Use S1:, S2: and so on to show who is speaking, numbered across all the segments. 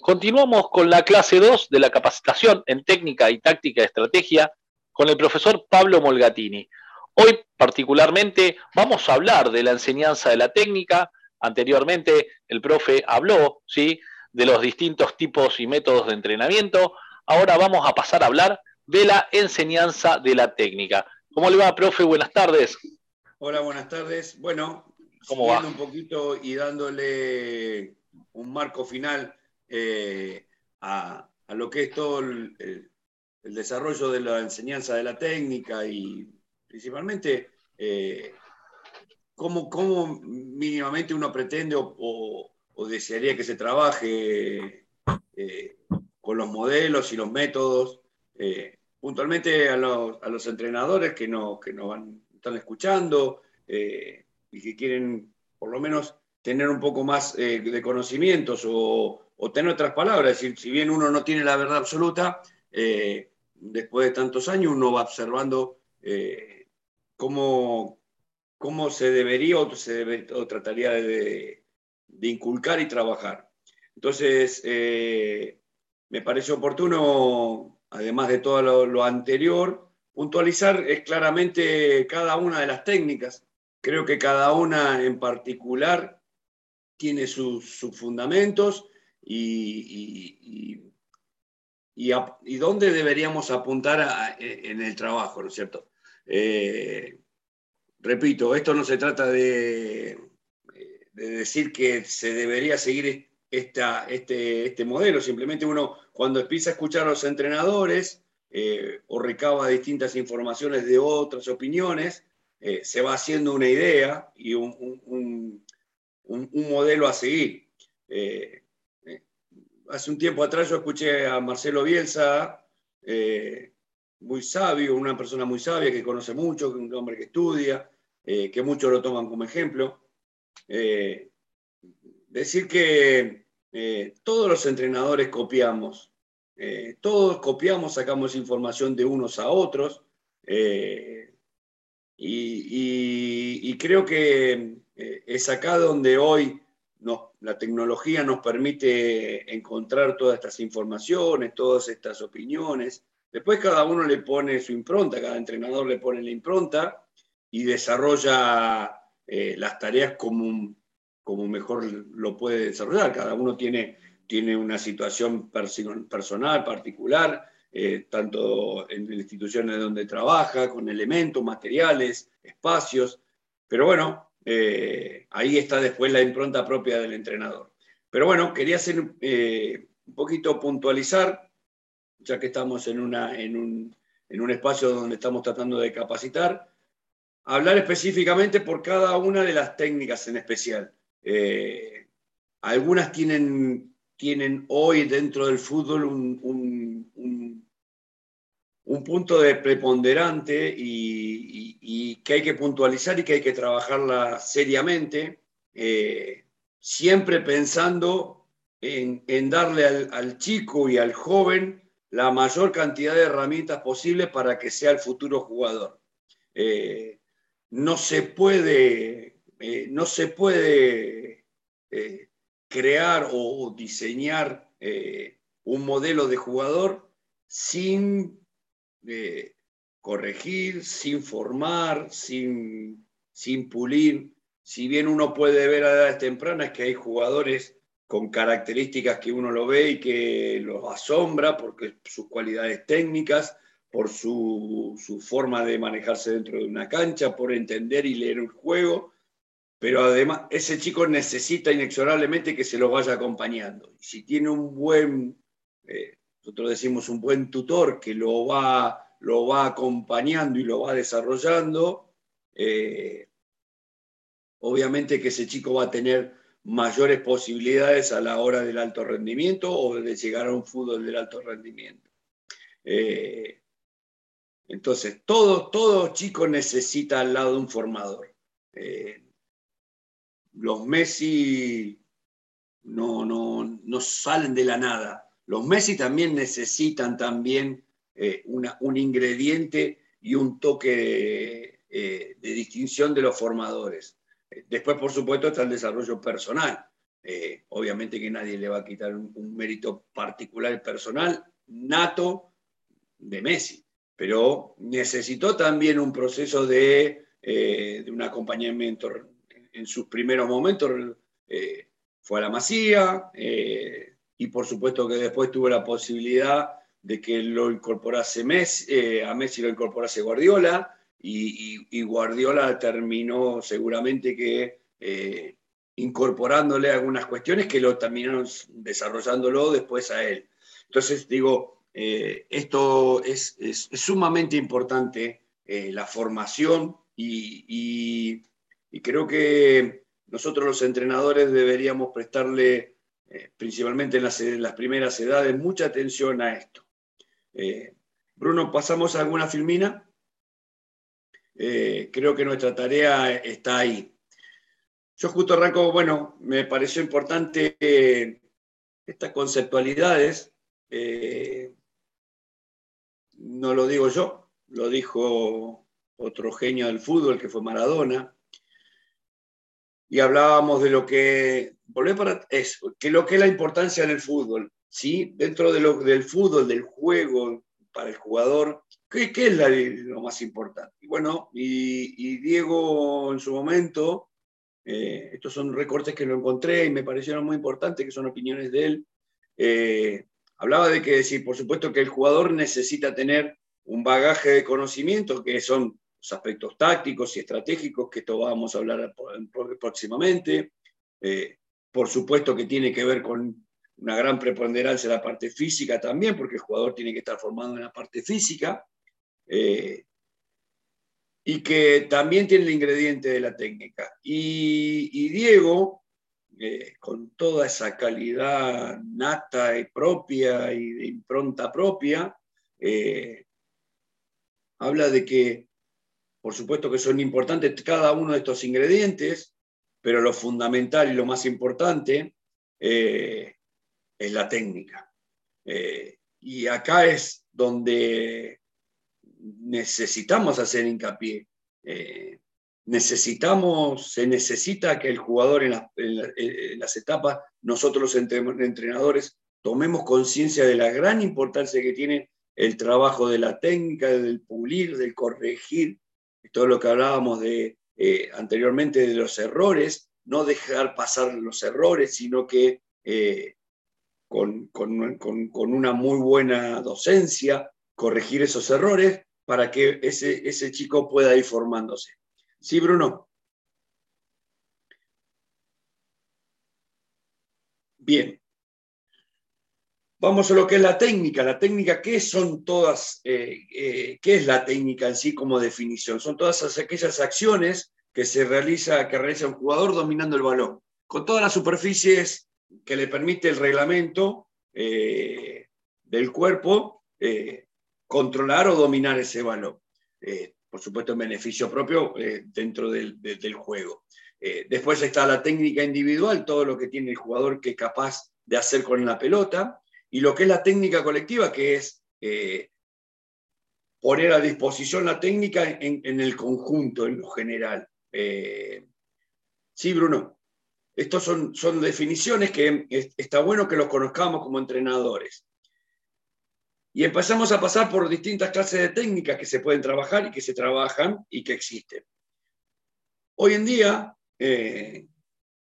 S1: Continuamos con la clase 2 de la capacitación en técnica y táctica de estrategia con el profesor Pablo Molgatini. Hoy particularmente vamos a hablar de la enseñanza de la técnica. Anteriormente el profe habló ¿sí? de los distintos tipos y métodos de entrenamiento. Ahora vamos a pasar a hablar de la enseñanza de la técnica. ¿Cómo le va, profe? Buenas tardes.
S2: Hola, buenas tardes. Bueno, ¿Cómo va? un poquito y dándole un marco final eh, a, lo que es todo el, desarrollo de la enseñanza de la técnica y principalmente eh, cómo, mínimamente uno pretende o, desearía que se trabaje eh, con los modelos y los métodos. puntualmente a los, entrenadores que, no, que nos están escuchando y que quieren por lo menos tener un poco más de conocimientos o, o tener otras palabras, es decir, si bien uno no tiene la verdad absoluta, eh, después de tantos años uno va observando eh, cómo, cómo, se debería o, se trataría de, inculcar y trabajar. Entonces, eh, me parece oportuno, además de todo lo, anterior, puntualizar claramente cada una de las técnicas. Creo que cada una en particular tiene sus, fundamentos y, y, dónde deberíamos apuntar en el trabajo, ¿no es cierto? Eh, repito, esto no se trata de, decir que se debería seguir esta, este, este, modelo, simplemente uno cuando empieza a escuchar a los entrenadores eh, o recaba distintas informaciones de otras opiniones, eh, se va haciendo una idea y un, modelo a seguir hace un tiempo atrás yo escuché a Marcelo Bielsa, eh, muy sabio, una persona muy sabia que conoce mucho, un hombre que estudia, eh, que muchos lo toman como ejemplo. Eh, decir que todos los entrenadores copiamos, todos copiamos, sacamos información de unos a otros, y, y, creo que es acá donde hoy la tecnología nos permite encontrar todas estas informaciones, todas estas opiniones. Después cada uno le pone su impronta, cada entrenador le pone la impronta y desarrolla eh, las tareas como, como mejor lo puede desarrollar. Cada uno tiene, tiene una situación personal, particular, eh, tanto en instituciones donde trabaja, con elementos, materiales, espacios. Pero bueno, eh, ahí está después la impronta propia del entrenador. Pero bueno, quería hacer eh, un poquito puntualizar, ya que estamos en, una, en, un, espacio donde estamos tratando de capacitar, hablar específicamente por cada una de las técnicas en especial. Eh, algunas tienen, tienen hoy dentro del fútbol un, un punto de preponderante y, que hay que puntualizar y que hay que trabajarla seriamente, eh, siempre pensando en, darle al, chico y al joven la mayor cantidad de herramientas posible para que sea el futuro jugador. Eh, no se puede, eh, no se puede crear o diseñar un modelo de jugador sin corregir, sin formar, sin, sin pulir. Si bien uno puede ver a edades tempranas que hay jugadores con características que uno lo ve y que los asombra porque sus cualidades técnicas, por su, su, forma de manejarse dentro de una cancha, por entender y leer un juego, pero además ese chico necesita inexorablemente que se lo vaya acompañando. Y si tiene un buen, eh, nosotros decimos un buen tutor que lo va, lo va acompañando y lo va desarrollando, eh, obviamente que ese chico va a tener mayores posibilidades a la hora del alto rendimiento o de llegar a un fútbol del alto rendimiento. Eh, entonces, todo, todo chico necesita al lado un formador. Eh, los Messi no, no, no salen de la nada los Messi también necesitan también eh, un ingrediente y un toque eh, de distinción de los formadores. Después, por supuesto, está el desarrollo personal. Eh, obviamente que nadie le va a quitar un, mérito particular personal, nato, de Messi, pero necesitó también un proceso de, un acompañamiento. En sus primeros momentos fue a la Masía y por supuesto que después tuvo la posibilidad de que lo incorporase Messi, a Messi lo incorporase Guardiola y, Guardiola terminó seguramente que eh, incorporándole algunas cuestiones que lo terminaron desarrollándolo después a él. Entonces, digo, eh, esto es, sumamente importante, eh, la formación, y, creo que nosotros los entrenadores deberíamos prestarle, principalmente en las, primeras edades, mucha atención a esto. Bruno, ¿pasamos a alguna filmina? Eh, creo que nuestra tarea está ahí. Yo justo arranco, bueno, me pareció importante eh, estas conceptualidades, eh, no lo digo yo, lo dijo otro genio del fútbol que fue Maradona, y hablábamos de lo que, para eso, que lo que es la importancia en el fútbol, ¿sí? Dentro de lo, del fútbol, del juego, para el jugador, ¿Qué, es lo más importante? Bueno, y, Diego en su momento, eh, estos son recortes que lo encontré y me parecieron muy importantes, que son opiniones de él, eh, hablaba de que sí, por supuesto que el jugador necesita tener un bagaje de conocimiento, que son los aspectos tácticos y estratégicos, que esto vamos a hablar próximamente. Eh, por supuesto que tiene que ver con una gran preponderancia en la parte física también, porque el jugador tiene que estar formado en la parte física. Eh, y que también tiene el ingrediente de la técnica. Y, Diego, eh, con toda esa calidad nata y propia y de impronta propia, habla de que, por supuesto que son importantes cada uno de estos ingredientes, pero lo fundamental y lo más importante es la técnica. y acá es donde necesitamos hacer hincapié. Eh, necesitamos, se necesita que el jugador en, las etapas, nosotros los entrenadores, tomemos conciencia de la gran importancia que tiene el trabajo de la técnica, del pulir, del corregir, todo lo que hablábamos de, eh, anteriormente de los errores, no dejar pasar los errores, sino que eh, con, con, una muy buena docencia, corregir esos errores para que ese, ese chico pueda ir formándose. Sí, Bruno. Bien. Vamos a lo que es la técnica. La técnica, ¿qué son todas? Eh, eh, ¿Qué es la técnica en sí como definición? Son todas aquellas acciones que se realiza, que realiza un jugador dominando el balón, con todas las superficies que le permite el reglamento eh, del cuerpo controlar o dominar ese balón. Por supuesto, en beneficio propio dentro del, juego. Después está la técnica individual, todo lo que tiene el jugador que es capaz de hacer con la pelota, y lo que es la técnica colectiva, que es poner a disposición la técnica en, el conjunto, en lo general. sí, Bruno. Estas son, son definiciones que está bueno que los conozcamos como entrenadores. Y empezamos a pasar por distintas clases de técnicas que se pueden trabajar y que se trabajan y que existen. Hoy en día, eh,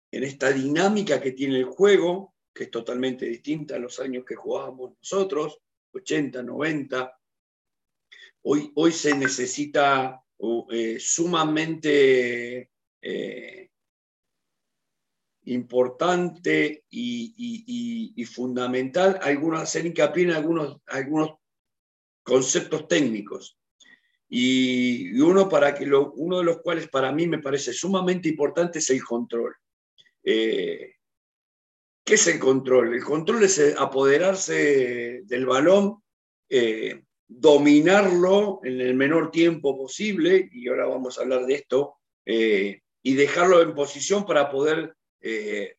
S2: en esta dinámica que tiene el juego, que es totalmente distinta a los años que jugábamos nosotros, 80, 90, hoy, hoy se necesita eh, sumamente eh, importante y, fundamental algunos, hacer hincapié en algunos, algunos conceptos técnicos. Y, uno, para que lo, uno de los cuales para mí me parece sumamente importante es el control. Eh, ¿Qué es el control? El control es apoderarse del balón, eh, dominarlo en el menor tiempo posible, y ahora vamos a hablar de esto, eh, y dejarlo en posición para poder eh,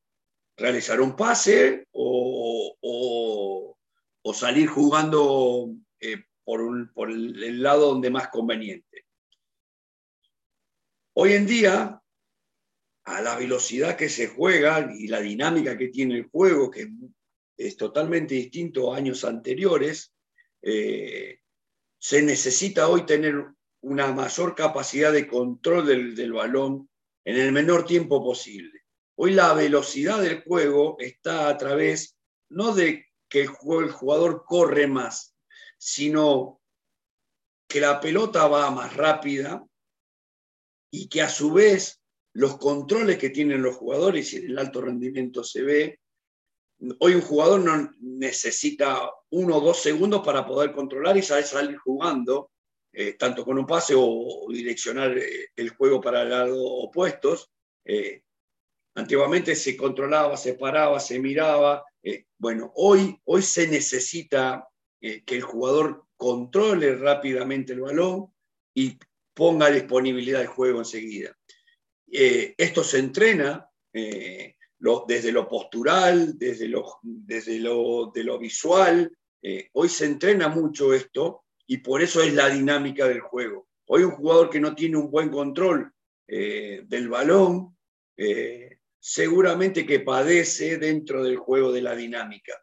S2: realizar un pase o, salir jugando eh, por, el lado donde más conveniente. Hoy en día, a la velocidad que se juega y la dinámica que tiene el juego, que es totalmente distinto a años anteriores, eh, se necesita hoy tener una mayor capacidad de control del, balón en el menor tiempo posible. Hoy la velocidad del juego está a través no de que el, el jugador corre más, sino que la pelota va más rápida y que a su vez los controles que tienen los jugadores y el alto rendimiento se ve. Hoy un jugador no necesita uno o dos segundos para poder controlar y salir jugando, eh, tanto con un pase o, direccionar eh, el juego para lados opuestos. Eh, antiguamente se controlaba, se paraba, se miraba. bueno, hoy, hoy se necesita que el jugador controle rápidamente el balón y ponga disponibilidad del juego enseguida. Eh, esto se entrena eh, desde lo postural, desde lo, desde lo, de lo visual. Eh, hoy se entrena mucho esto y por eso es la dinámica del juego. Hoy un jugador que no tiene un buen control del balón, seguramente que padece dentro del juego de la dinámica,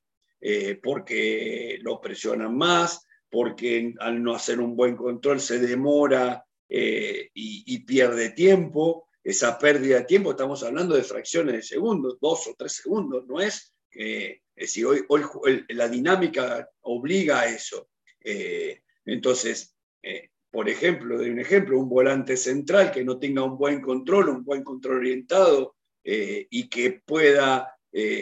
S2: porque lo presionan más, porque al no hacer un buen control se demora y, pierde tiempo esa pérdida de tiempo, estamos hablando de fracciones de segundos, dos o tres segundos, no es que si hoy, la dinámica obliga a eso. Eh, entonces, eh, por ejemplo, de un ejemplo, un volante central que no tenga un buen control, un buen control orientado eh, y que pueda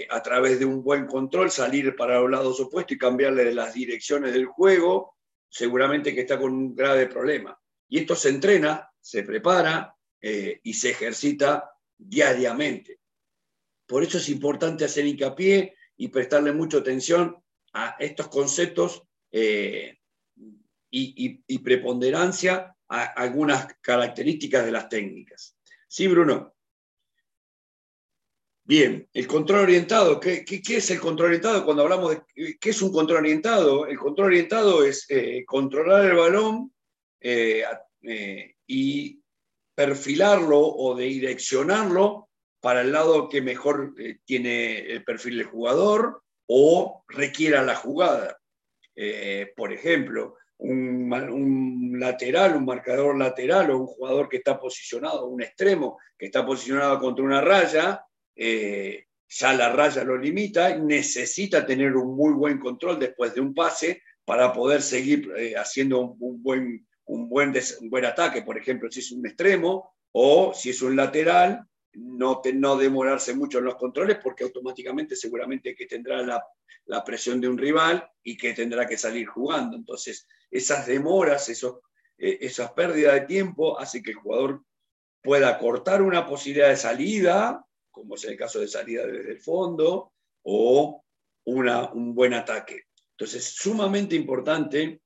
S2: a través de un buen control salir para los lados opuestos y cambiarle las direcciones del juego, seguramente que está con un grave problema. Y esto se entrena, se prepara, eh, y se ejercita diariamente. Por eso es importante hacer hincapié y prestarle mucha atención a estos conceptos eh, y, preponderancia a algunas características de las técnicas. Sí, Bruno. Bien, el control orientado. ¿Qué, es el control orientado? Cuando hablamos de qué es un control orientado, el control orientado es eh, controlar el balón y perfilarlo o de direccionarlo para el lado que mejor eh, tiene el perfil del jugador o requiera la jugada. Eh, por ejemplo, un, lateral, un marcador lateral o un jugador que está posicionado, un extremo que está posicionado contra una raya, eh, ya la raya lo limita, necesita tener un muy buen control después de un pase para poder seguir haciendo un buen un buen, buen ataque, por ejemplo, si es un extremo o si es un lateral, no, no demorarse mucho en los controles porque automáticamente seguramente que tendrá la, la, presión de un rival y que tendrá que salir jugando. Entonces, esas demoras, esos, eh, esas pérdidas de tiempo hace que el jugador pueda cortar una posibilidad de salida, como es el caso de salida desde el fondo, o una, un buen ataque. Entonces, sumamente importante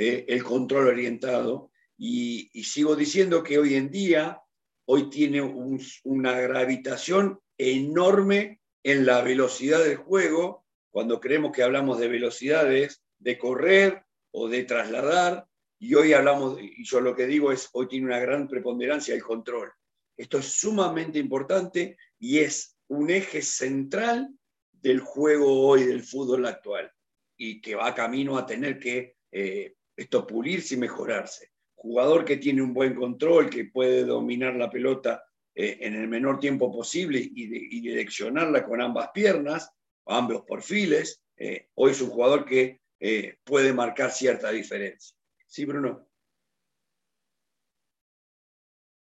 S2: eh, el control orientado. Y, sigo diciendo que hoy en día, hoy tiene una gravitación enorme en la velocidad del juego, cuando creemos que hablamos de velocidades de correr o de trasladar, y hoy hablamos, y yo lo que digo es, hoy tiene una gran preponderancia el control. Esto es sumamente importante y es un eje central del juego hoy del fútbol actual y que va camino a tener que eh, esto pulirse y mejorarse. Jugador que tiene un buen control, que puede dominar la pelota eh, en el menor tiempo posible y, direccionarla con ambas piernas, ambos perfiles, eh, hoy es un jugador que eh, puede marcar cierta diferencia. ¿Sí, Bruno?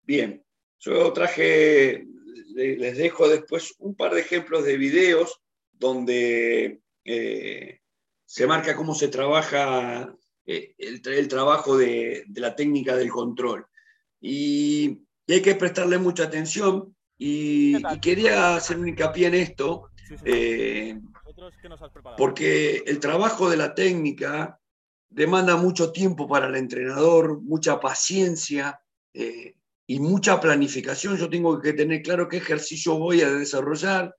S2: Bien, yo traje, les dejo después un par de ejemplos de videos donde se marca cómo se trabaja eh, el, trabajo de, la técnica del control. Y, hay que prestarle mucha atención y, quería hacer un hincapié en esto, eh, porque el trabajo de la técnica demanda mucho tiempo para el entrenador, mucha paciencia eh, y mucha planificación. Yo tengo que tener claro qué ejercicio voy a desarrollar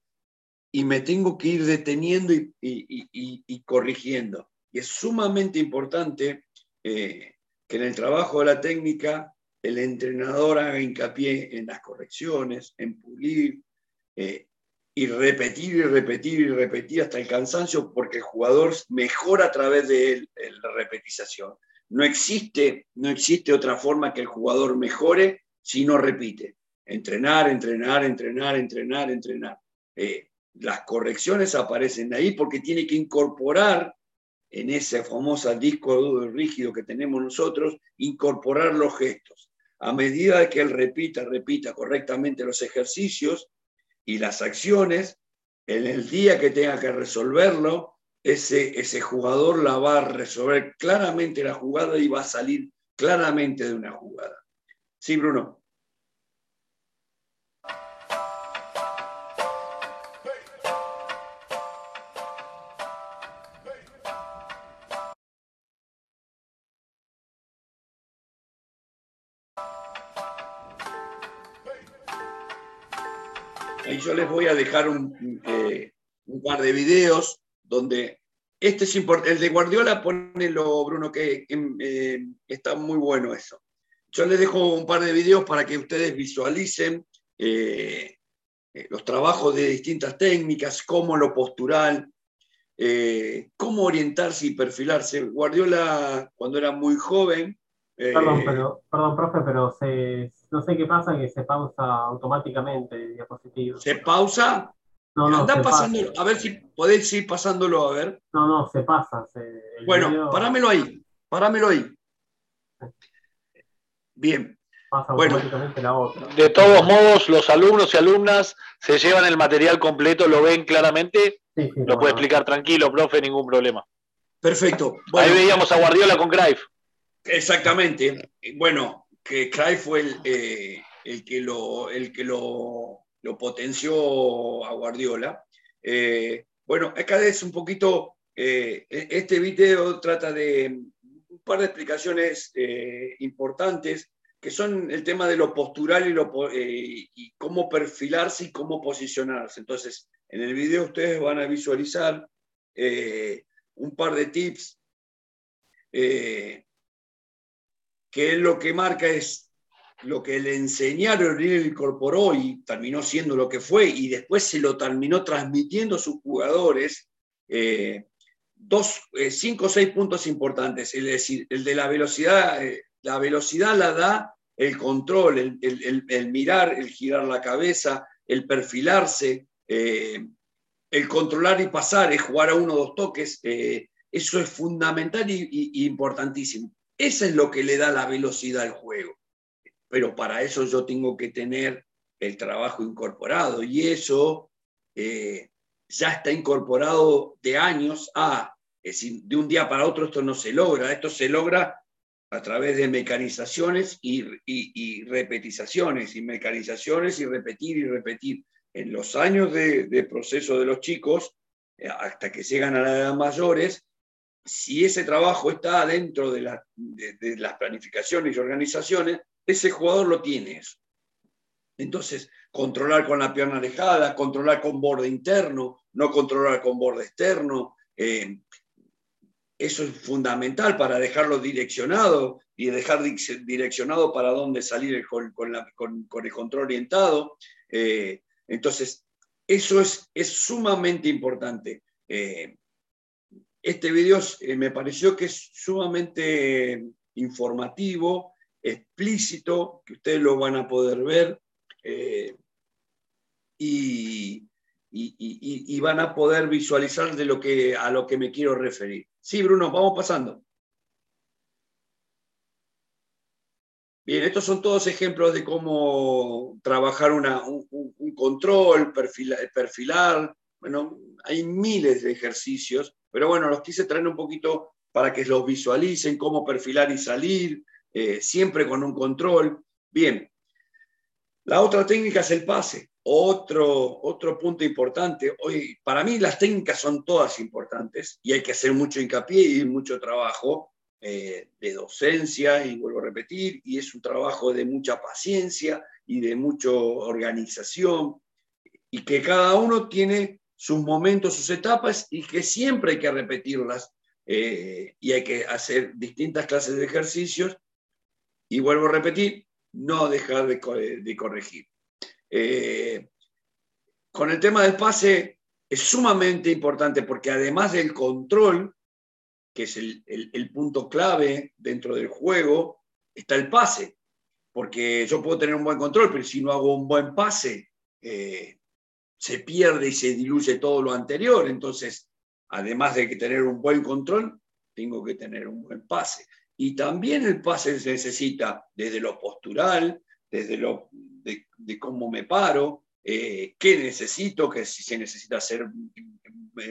S2: y me tengo que ir deteniendo y corrigiendo. Y es sumamente importante eh, que en el trabajo de la técnica el entrenador haga hincapié en las correcciones, en pulir, eh, y repetir y repetir y repetir hasta el cansancio, porque el jugador mejora a través de la repetización. No existe, no existe otra forma que el jugador mejore si no repite. Entrenar, entrenar, entrenar, entrenar, entrenar. Eh, las correcciones aparecen ahí porque tiene que incorporar en ese famoso disco rígido que tenemos nosotros, incorporar los gestos. A medida que él repita, repita correctamente los ejercicios y las acciones, en el día que tenga que resolverlo, ese, ese jugador la va a resolver claramente la jugada y va a salir claramente de una jugada. Sí, Bruno. Yo les voy a dejar un, eh, par de videos donde este es importante. El de Guardiola, ponelo, Bruno, que, eh, está muy bueno eso. Yo les dejo un par de videos para que ustedes visualicen eh, los trabajos de distintas técnicas, cómo lo postural, cómo orientarse y perfilarse. Guardiola, cuando era muy joven.
S3: Perdón, pero, perdón, profe, pero se, no sé qué pasa, que se pausa automáticamente el diapositivo.
S2: ¿Se pausa?
S3: No, no.
S2: Anda pasándolo, a ver si podéis ir pasándolo a ver.
S3: No, no, se pasa.
S2: bueno, parámelo ahí, parámelo ahí. Bien.
S3: Pasa automáticamente la otra.
S1: De todos modos, los alumnos y alumnas se llevan el material completo, lo ven claramente. Sí, sí, lo puede explicar tranquilo, profe, ningún problema.
S2: Perfecto.
S1: Ahí veíamos a Guardiola con Cruyff.
S2: Exactamente. Bueno, que Craig fue el, eh, el que, lo, el que lo, lo potenció a Guardiola. Eh, bueno, acá es un poquito, eh, e-, este video trata de un par de explicaciones importantes que son el tema de lo postural y, lo, y cómo perfilarse y cómo posicionarse. Entonces, en el video ustedes van a visualizar un par de tips que lo que marca es lo que le enseñaron y él incorporó y terminó siendo lo que fue, y después se lo terminó transmitiendo a sus jugadores. Eh, dos, eh, cinco o seis puntos importantes, es decir, el de la velocidad, eh, la velocidad la da el control, el, mirar, el girar la cabeza, el perfilarse, el controlar y pasar, es jugar a uno o dos toques, eso es fundamental y importantísimo. Eso es lo que le da la velocidad al juego. Pero para eso yo tengo que tener el trabajo incorporado y eso eh, ya está incorporado de años a, de un día para otro esto no se logra, esto se logra a través de mecanizaciones y, y, repetizaciones, y mecanizaciones y repetir y repetir. En los años de, proceso de los chicos, eh, hasta que llegan a la edad mayores, si ese trabajo está dentro de, las planificaciones y organizaciones, ese jugador lo tiene Entonces, controlar con la pierna alejada, controlar con borde interno, no controlar con borde externo, eh, eso es fundamental para dejarlo direccionado y dejar direccionado para dónde salir con, el control orientado. Eh, entonces, eso es, es sumamente importante. Eh, este video eh, me pareció que es sumamente informativo, explícito, que ustedes lo van a poder ver eh, y, van a poder visualizar de lo que, a lo que me quiero referir. Sí, Bruno, vamos pasando. Bien, estos son todos ejemplos de cómo trabajar un, control, perfilar. Bueno, hay miles de ejercicios pero bueno, los quise traer un poquito para que los visualicen, cómo perfilar y salir, eh, siempre con un control. Bien, la otra técnica es el pase. Otro, otro punto importante. Hoy, para mí las técnicas son todas importantes y hay que hacer mucho hincapié y mucho trabajo eh, de docencia, y vuelvo a repetir, y es un trabajo de mucha paciencia y de mucha organización, y que cada uno tiene sus momentos, sus etapas y que siempre hay que repetirlas eh, y hay que hacer distintas clases de ejercicios. Y vuelvo a repetir, no dejar de, corregir. Eh, con el tema del pase es sumamente importante porque además del control, que es el, punto clave dentro del juego, está el pase. Porque yo puedo tener un buen control, pero si no hago un buen pase, eh, se pierde y se diluye todo lo anterior. Entonces, además de que tener un buen control, tengo que tener un buen pase. Y también el pase se necesita desde lo postural, desde lo de, cómo me paro, eh, qué necesito, que si se necesita hacer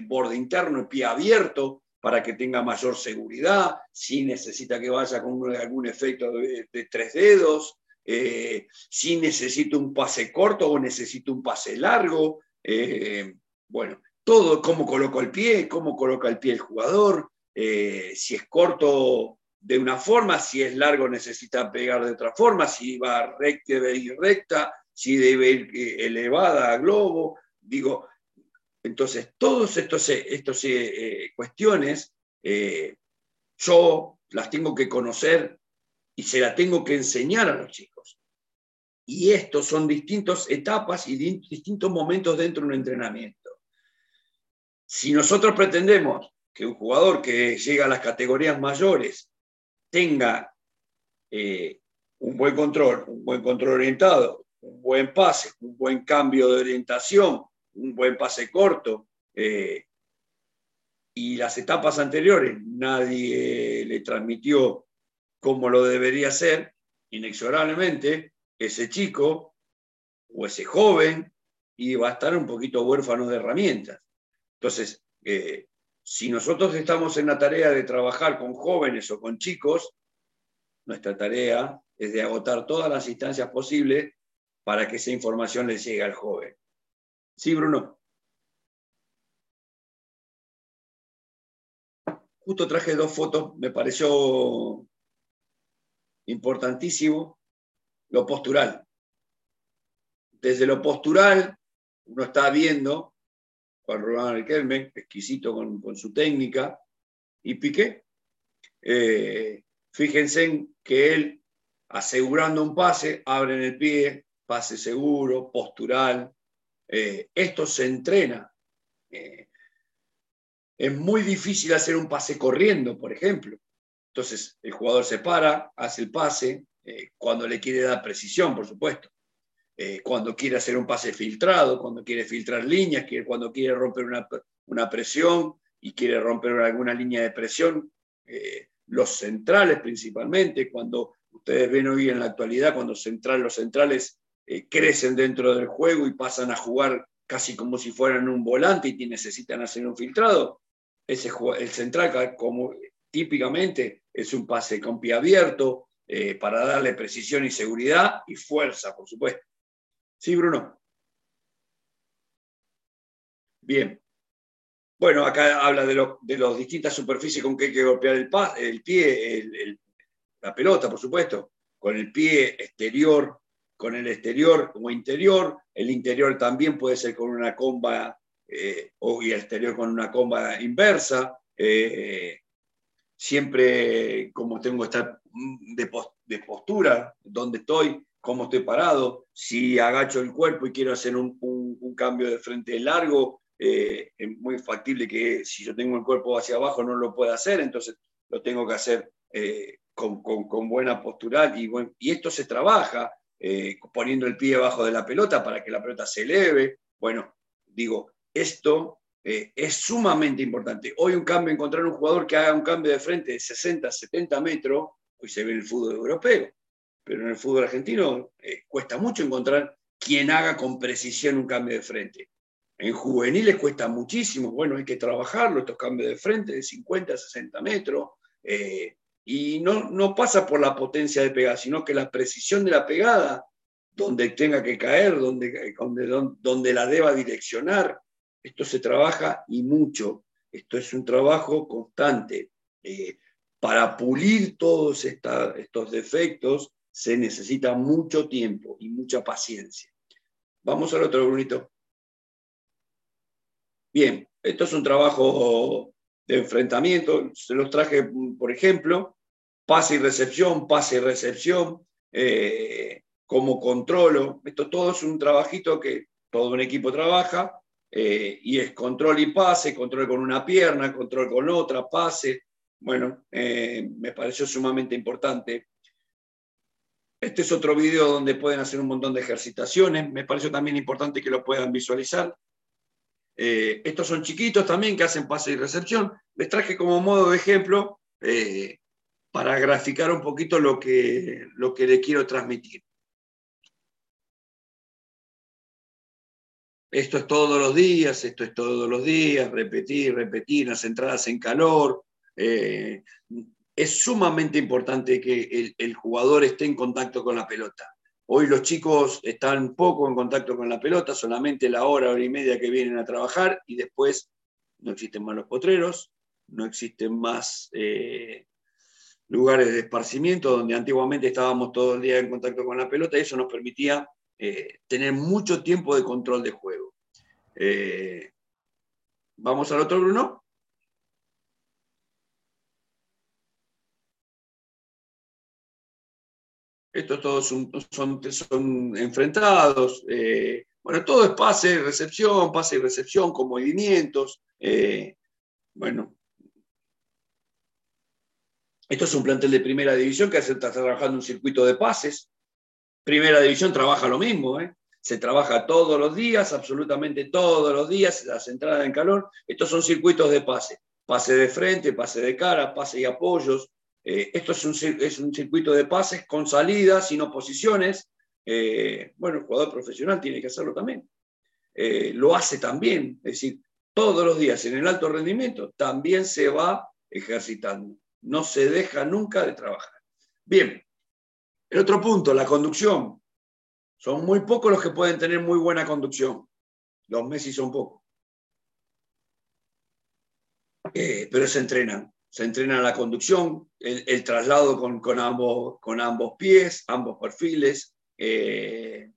S2: borde interno, pie abierto, para que tenga mayor seguridad, si necesita que vaya con algún efecto de, tres dedos, eh, si necesito un pase corto o necesito un pase largo. Eh, bueno, todo, cómo coloco el pie, cómo coloca el pie el jugador, si es corto de una forma, si es largo necesita pegar de otra forma, si va recta debe ir recta, si debe ir eh, elevada a globo. Digo, entonces, todas estas estos, eh, cuestiones eh, yo las tengo que conocer y se las tengo que enseñar a los chicos. Y estos son distintas etapas y distintos momentos dentro de un entrenamiento. Si nosotros pretendemos que un jugador que llega a las categorías mayores tenga eh, un buen control, un buen control orientado, un buen pase, un buen cambio de orientación, un buen pase corto, eh, y las etapas anteriores nadie le transmitió cómo lo debería hacer, inexorablemente ese chico o ese joven iba a estar un poquito huérfano de herramientas. Entonces, eh, si nosotros estamos en la tarea de trabajar con jóvenes o con chicos, nuestra tarea es de agotar todas las instancias posibles para que esa información le llegue al joven. Sí, Bruno. Justo traje dos fotos, me pareció importantísimo lo postural. Desde lo postural, uno está viendo Juan Román Riquelme, exquisito con, su técnica, y Piqué. Eh, fíjense que él, asegurando un pase, abre en el pie, pase seguro, postural. Eh, esto se entrena. Eh, es muy difícil hacer un pase corriendo, por ejemplo. Entonces, el jugador se para, hace el pase, cuando le quiere dar precisión, por supuesto. Eh, cuando quiere hacer un pase filtrado, cuando quiere filtrar líneas, cuando quiere romper una, presión y quiere romper alguna línea de presión, eh, los centrales principalmente, cuando ustedes ven hoy en la actualidad, cuando central, los centrales eh, crecen dentro del juego y pasan a jugar casi como si fueran un volante y necesitan hacer un filtrado, ese, el central como típicamente es un pase con pie abierto, para darle precisión y seguridad y fuerza, por supuesto. Sí, Bruno. Bien. Bueno, acá habla de, las de distintas superficies con que hay que golpear el, el pie, la pelota, por supuesto, con el pie exterior, con el exterior como interior. El interior también puede ser con una comba eh, o y el exterior con una comba inversa. Eh, siempre como tengo que estar de, de postura, donde estoy, cómo estoy parado, si agacho el cuerpo y quiero hacer un, cambio de frente largo, eh, es muy factible que si yo tengo el cuerpo hacia abajo no lo pueda hacer, entonces lo tengo que hacer eh, con, buena postural y, y esto se trabaja eh, poniendo el pie debajo de la pelota para que la pelota se eleve. Bueno, digo, esto es sumamente importante. Hoy un cambio, encontrar un jugador que haga un cambio de frente de 60, 70 metros, hoy se ve en el fútbol europeo pero en el fútbol argentino eh, cuesta mucho encontrar quien haga con precisión un cambio de frente. En juveniles cuesta muchísimo, bueno, hay que trabajarlo, estos cambios de frente de 50 a 60 metros, eh, y no, no pasa por la potencia de pegada, sino que la precisión de la pegada, donde tenga que caer, donde, donde, donde la deba direccionar, esto se trabaja y mucho. Esto es un trabajo constante. Eh, para pulir todos estos defectos se necesita mucho tiempo y mucha paciencia. Vamos al otro, Brunito. Bien, esto es un trabajo de enfrentamiento. Se los traje, por ejemplo, pase y recepción, pase y recepción. eh, cómo controlo. Esto todo es un trabajito que todo un equipo trabaja eh, y es control y pase, control con una pierna, control con otra, pase. Bueno, eh, me pareció sumamente importante. Este es otro video donde pueden hacer un montón de ejercitaciones. Me pareció también importante que lo puedan visualizar. Eh, estos son chiquitos también que hacen pase y recepción. Les traje como modo de ejemplo para graficar un poquito lo que, lo que le quiero transmitir. Esto es todos los días, esto es todos los días, repetir, repetir, las entradas en calor. Eh, es sumamente importante que el, jugador esté en contacto con la pelota. Hoy los chicos están poco en contacto con la pelota, solamente la hora, hora y media que vienen a trabajar y después no existen más los potreros, no existen más eh, lugares de esparcimiento donde antiguamente estábamos todo el día en contacto con la pelota y eso nos permitía eh, tener mucho tiempo de control de juego. Eh, Vamos al otro, Bruno. Estos todos son, enfrentados. Eh, bueno, todo es pase recepción, pase y recepción con movimientos. bueno, esto es un plantel de primera división que está trabajando un circuito de pases. Primera división trabaja lo mismo, ¿eh? se trabaja todos los días, absolutamente todos los días, las entradas en calor. Estos son circuitos de pase, pase de frente, pase de cara, pase y apoyos. Eh, esto es un, circuito de pases con salidas, sin oposiciones. Eh, bueno, el jugador profesional tiene que hacerlo también. lo hace también, es decir, todos los días en el alto rendimiento también se va ejercitando. No se deja nunca de trabajar. Bien, el otro punto, la conducción. Son muy pocos los que pueden tener muy buena conducción. Los Messi son pocos. Eh, pero se entrenan. Se entrena la conducción, el, traslado con, ambos, pies, ambos perfiles, eh,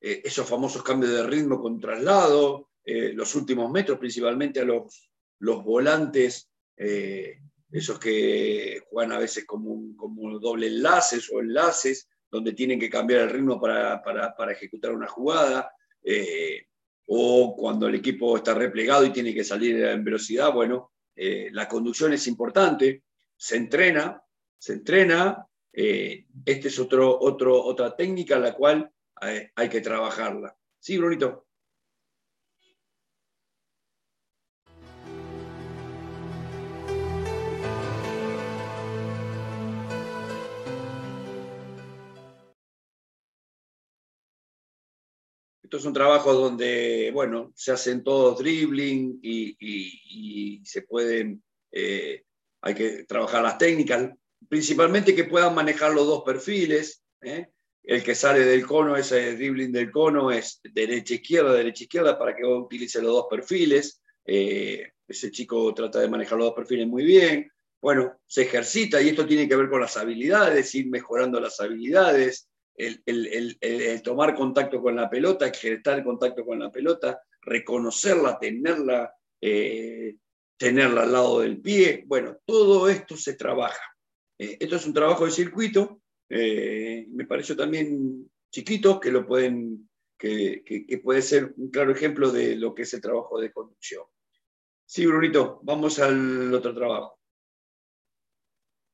S2: eh, esos famosos cambios de ritmo con traslado, los últimos metros, principalmente a los volantes esos que juegan a veces como, como doble enlaces o enlaces, donde tienen que cambiar el ritmo para, ejecutar una jugada, eh, o cuando el equipo está replegado y tiene que salir en velocidad, bueno, eh, la conducción es importante, se entrena, se entrena, eh, esta es otro, otro, otra técnica la cual hay que trabajarla. Sí, Brunito. Estos son trabajos donde, bueno, se hacen todos dribbling y, se pueden, eh, hay que trabajar las técnicas, principalmente que puedan manejar los dos perfiles. ¿eh? El que sale del cono, ese dribbling del cono es derecha-izquierda, derecha-izquierda, para que utilice los dos perfiles. Eh, ese chico trata de manejar los dos perfiles muy bien. Bueno, se ejercita y esto tiene que ver con las habilidades, ir mejorando las habilidades el, tomar contacto con la pelota, el contacto con la pelota, reconocerla, tenerla, eh, tenerla al lado del pie. Bueno, todo esto se trabaja. Eh, esto es un trabajo de circuito, eh, me pareció también chiquito, que lo pueden, que, puede ser un claro ejemplo de lo que es el trabajo de conducción. Sí, Brunito, vamos al otro trabajo.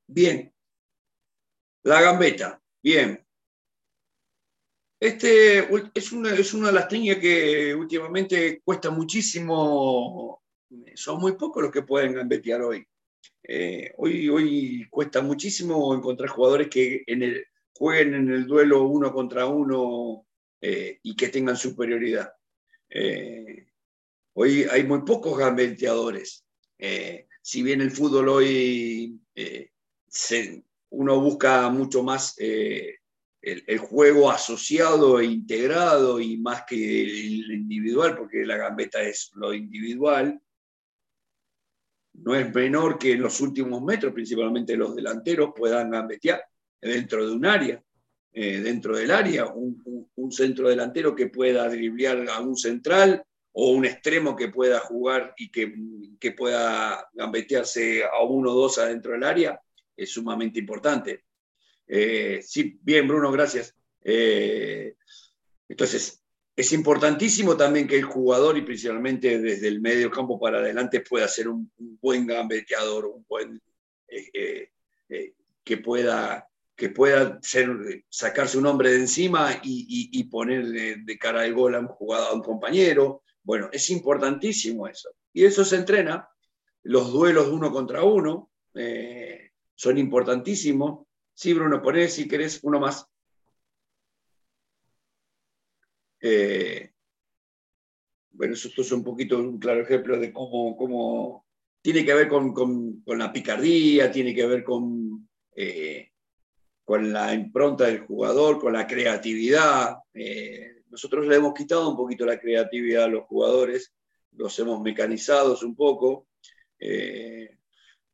S2: Bien. La gambeta. Bien. Este es una, es una de las técnicas que últimamente cuesta muchísimo, son muy pocos los que pueden gambetear hoy. Eh, hoy, hoy cuesta muchísimo encontrar jugadores que jueguen en el duelo uno contra uno eh, y que tengan superioridad. Eh, hoy hay muy pocos gambeteadores. si bien el fútbol hoy uno busca mucho más el, juego asociado e integrado y más que el individual, porque la gambeta es lo individual, no es menor que en los últimos metros, principalmente los delanteros, puedan gambetear dentro de un área, eh, dentro del área, un, centro delantero que pueda driblear a un central o un extremo que pueda jugar y que, que pueda gambetearse a uno o dos adentro del área, es sumamente importante. Sí, bien, Bruno, gracias. entonces, es importantísimo también que el jugador, y principalmente desde el medio campo para adelante, pueda ser un, buen gambeteador, un buen, que pueda que pueda sacarse un hombre de encima y, y, poner de, cara al gol a un jugador, a un compañero. Bueno, es importantísimo eso. Y eso se entrena. Los duelos de uno contra uno eh, son importantísimos. Sí, Bruno, poné si querés uno más. Eh, bueno, esto es un poquito un claro ejemplo de cómo, cómo tiene que ver con, con, la picardía, tiene que ver con, eh, con la impronta del jugador, con la creatividad. Eh, nosotros le hemos quitado un poquito la creatividad a los jugadores, los hemos mecanizado un poco.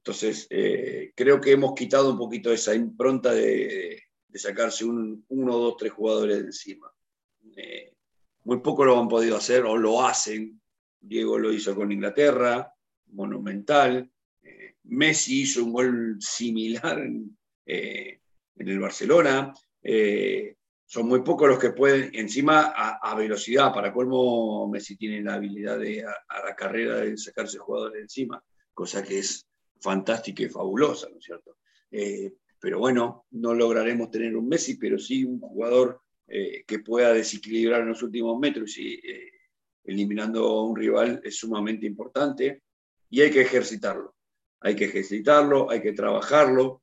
S2: Entonces, eh, creo que hemos quitado un poquito esa impronta de, sacarse un, uno, dos, tres jugadores de encima. muy poco lo han podido hacer o lo hacen. Diego lo hizo con Inglaterra, monumental. Messi hizo un gol similar en el Barcelona. Eh, son muy pocos los que pueden, encima a, velocidad, para colmo Messi tiene la habilidad de a, la carrera de sacarse jugadores encima, cosa que es fantástica y fabulosa, ¿no es cierto? Eh, pero bueno, no lograremos tener un Messi, pero sí un jugador eh, que pueda desequilibrar en los últimos metros y eliminando a un rival es sumamente importante y hay que ejercitarlo. Hay que ejercitarlo, hay que trabajarlo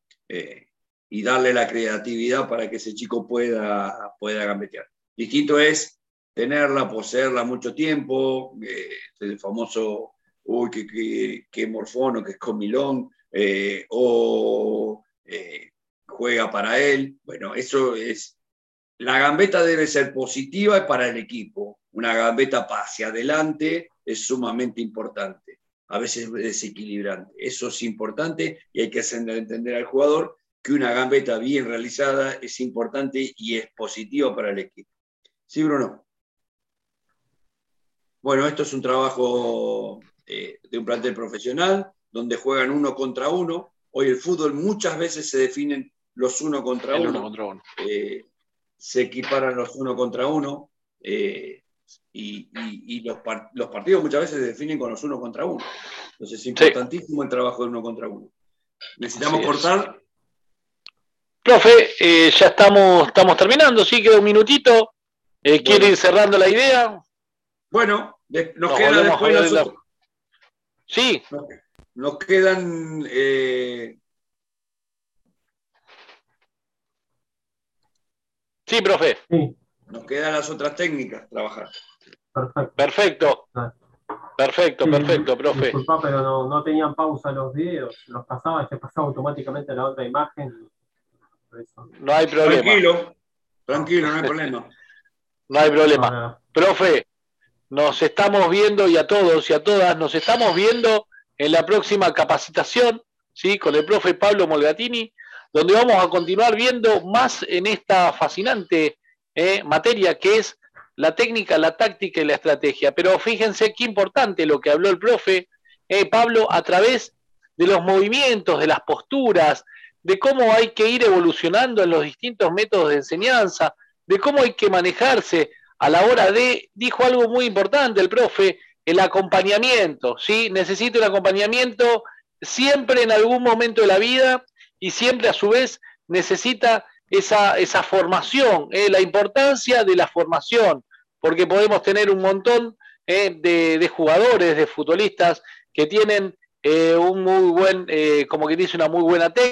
S2: y darle la creatividad para que ese chico pueda, pueda gambetear. Distinto es tenerla, poseerla mucho tiempo, eh, el famoso, uy, que, que, morfono, que es comilón, eh, o eh, juega para él. Bueno, eso es, la gambeta debe ser positiva para el equipo. Una gambeta hacia adelante es sumamente importante. A veces es desequilibrante. Eso es importante y hay que hacerle entender al jugador que una gambeta bien realizada es importante y es positivo para el equipo. ¿Sí, Bruno? Bueno, esto es un trabajo eh, de un plantel profesional donde juegan uno contra uno. Hoy el fútbol muchas veces se definen los uno contra uno. Eh, se equiparan los uno contra uno. Eh, y, los, partidos muchas veces se definen con los uno contra uno. Entonces es importantísimo el trabajo de uno contra uno. Necesitamos cortar
S1: Profe, eh, ya estamos, estamos terminando, sí, queda un minutito. Eh, ¿Quiere ir cerrando la idea?
S2: Bueno, nos, quedan después
S1: Sí.
S2: Nos, quedan... Eh,
S1: sí, profe.
S2: Nos quedan las otras técnicas, trabajar.
S1: Perfecto. Perfecto, perfecto, profe.
S3: Disculpa, pero no, no tenían pausa los videos, los pasaba y se pasaba automáticamente a la otra imagen
S1: no hay problema.
S2: Tranquilo, tranquilo, no hay problema.
S1: No hay problema. Profe, nos estamos viendo y a todos y a todas nos estamos viendo en la próxima capacitación, ¿sí? Con el profe Pablo Molgatini, donde vamos a continuar viendo más en esta fascinante eh, materia que es la técnica, la táctica y la estrategia. Pero fíjense qué importante lo que habló el profe eh, Pablo a través de los movimientos, de las posturas, de cómo hay que ir evolucionando en los distintos métodos de enseñanza, de cómo hay que manejarse a la hora de, dijo algo muy importante el profe, el acompañamiento, ¿sí? Necesita un acompañamiento siempre en algún momento de la vida y siempre a su vez necesita esa, esa formación, ¿eh? la importancia de la formación, porque podemos tener un montón ¿eh? de, jugadores, de futbolistas que tienen eh, un muy buen, como que dice, una muy buena técnica